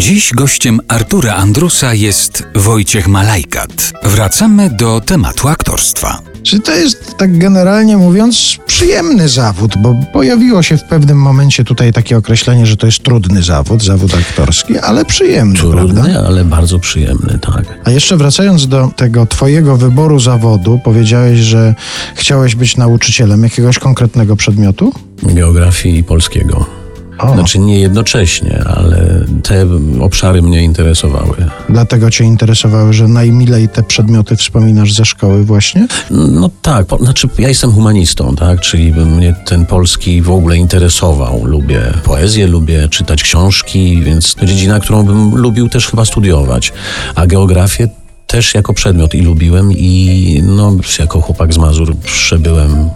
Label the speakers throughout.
Speaker 1: Dziś gościem Artura Andrusa jest Wojciech Malajkat. Wracamy do tematu aktorstwa.
Speaker 2: Czy to jest, tak generalnie mówiąc, przyjemny zawód? Bo pojawiło się w pewnym momencie tutaj takie określenie, że to jest trudny zawód, zawód aktorski, ale przyjemny, prawda?
Speaker 3: Trudny, ale bardzo przyjemny, tak.
Speaker 2: A jeszcze wracając do tego twojego wyboru zawodu, powiedziałeś, że chciałeś być nauczycielem jakiegoś konkretnego przedmiotu?
Speaker 3: Geografii i polskiego.
Speaker 2: O,
Speaker 3: Znaczy nie jednocześnie, ale te obszary mnie interesowały.
Speaker 2: dlatego cię interesowały, że najmilej te przedmioty wspominasz ze szkoły właśnie?
Speaker 3: No tak, po, znaczy ja jestem humanistą, tak, czyli mnie ten polski w ogóle interesował. Lubię poezję, lubię czytać książki, więc to dziedzina, którą bym lubił też chyba studiować. A geografię też jako przedmiot i lubiłem i no, jako chłopak z Mazur przebyłem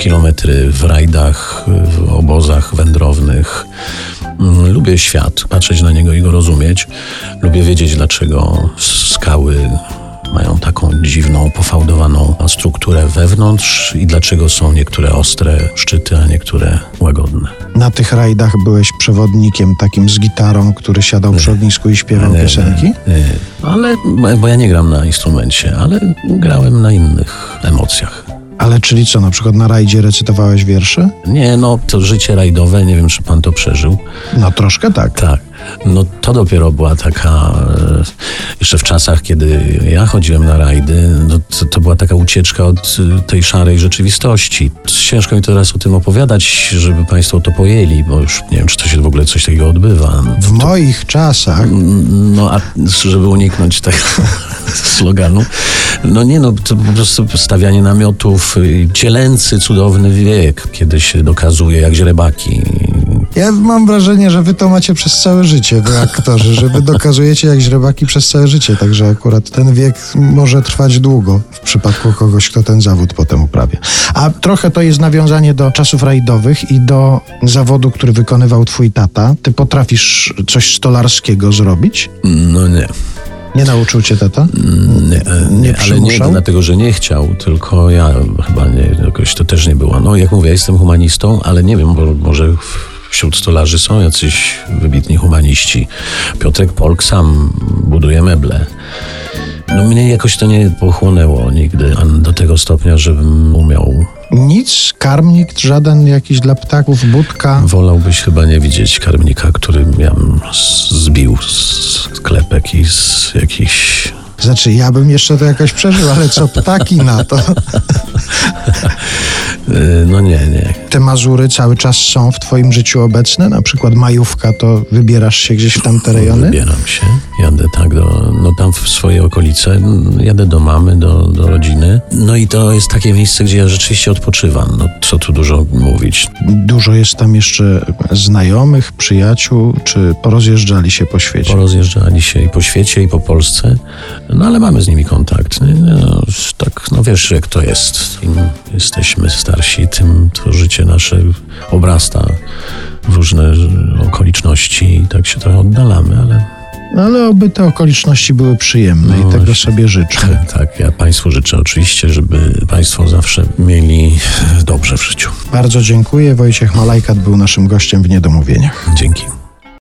Speaker 3: kilometry w rajdach, w obozach wędrownych. Mm, Lubię świat, patrzeć na niego i go rozumieć. Lubię wiedzieć, dlaczego skały mają taką dziwną, pofałdowaną strukturę wewnątrz i dlaczego są niektóre ostre szczyty, a niektóre łagodne.
Speaker 2: Na tych rajdach byłeś przewodnikiem takim z gitarą, który siadał przy ognisku i śpiewał
Speaker 3: Nie,
Speaker 2: piosenki?
Speaker 3: nie, nie. Ale, bo ja nie gram na instrumencie, ale grałem na innych emocjach.
Speaker 2: Ale czyli co, na przykład na rajdzie recytowałeś wiersze?
Speaker 3: Nie, no to życie rajdowe, nie wiem, czy pan to przeżył.
Speaker 2: No troszkę tak.
Speaker 3: Tak. No to dopiero była taka, e, jeszcze w czasach, kiedy ja chodziłem na rajdy, no to, to była taka ucieczka od e, tej szarej rzeczywistości. Ciężko mi teraz o tym opowiadać, żeby państwo to pojęli, bo już nie wiem, czy to się w ogóle coś takiego odbywa.
Speaker 2: W moich czasach
Speaker 3: No, a żeby uniknąć tego sloganu, no nie no, to po prostu stawianie namiotów, cielęcy, cudowny wiek, kiedy się dokazuje jak źrebaki.
Speaker 2: Ja mam wrażenie, że wy to macie przez całe życie, wy aktorzy, że wy dokazujecie jak źrebaki przez całe życie, także akurat ten wiek może trwać długo w przypadku kogoś, kto ten zawód potem uprawia. A trochę to jest nawiązanie do czasów rajdowych i do zawodu, który wykonywał twój tata. Ty potrafisz coś stolarskiego zrobić?
Speaker 3: No nie.
Speaker 2: Nie nauczył cię tata?
Speaker 3: Nie, e,
Speaker 2: Nie
Speaker 3: nie, ale nie dlatego, że nie chciał, tylko ja chyba nie, jakoś to też nie było. No jak mówię, ja jestem humanistą, ale nie wiem, bo może w- wśród stolarzy są jacyś wybitni humaniści. Piotrek Polk sam buduje meble. No mnie jakoś to nie pochłonęło nigdy, do tego stopnia, żebym umiał.
Speaker 2: Nic? Karmnik żaden jakiś dla ptaków? Budka?
Speaker 3: Wolałbyś chyba nie widzieć karmnika, który miałem zbił z klepek i z jakichś
Speaker 2: Znaczy, ja bym jeszcze to jakoś przeżył, ale co ptaki na to?
Speaker 3: y, No nie, nie.
Speaker 2: Te Mazury cały czas są w twoim życiu obecne? Na przykład majówka, to wybierasz się gdzieś w tamte rejony?
Speaker 3: Wybieram się, jadę tak do, no tam w swoje okolice, jadę do mamy, do, do rodziny. No i to jest takie miejsce, gdzie ja rzeczywiście odpoczywam. No co tu dużo mówić.
Speaker 2: Dużo jest tam jeszcze znajomych, przyjaciół, czy porozjeżdżali się po świecie?
Speaker 3: Porozjeżdżali się i po świecie, i po Polsce, no ale mamy z nimi kontakt. No, tak, no wiesz jak to jest. Im jesteśmy starsi, tym to życie nasze obrasta w różne okoliczności i tak się trochę oddalamy, ale
Speaker 2: No ale oby te okoliczności były przyjemne
Speaker 3: No
Speaker 2: i tego sobie życzę.
Speaker 3: Tak, ja Państwu życzę oczywiście, żeby Państwo zawsze mieli dobrze w życiu.
Speaker 2: Bardzo dziękuję. Wojciech Malajkat był naszym gościem w Niedomówieniach.
Speaker 3: Dzięki.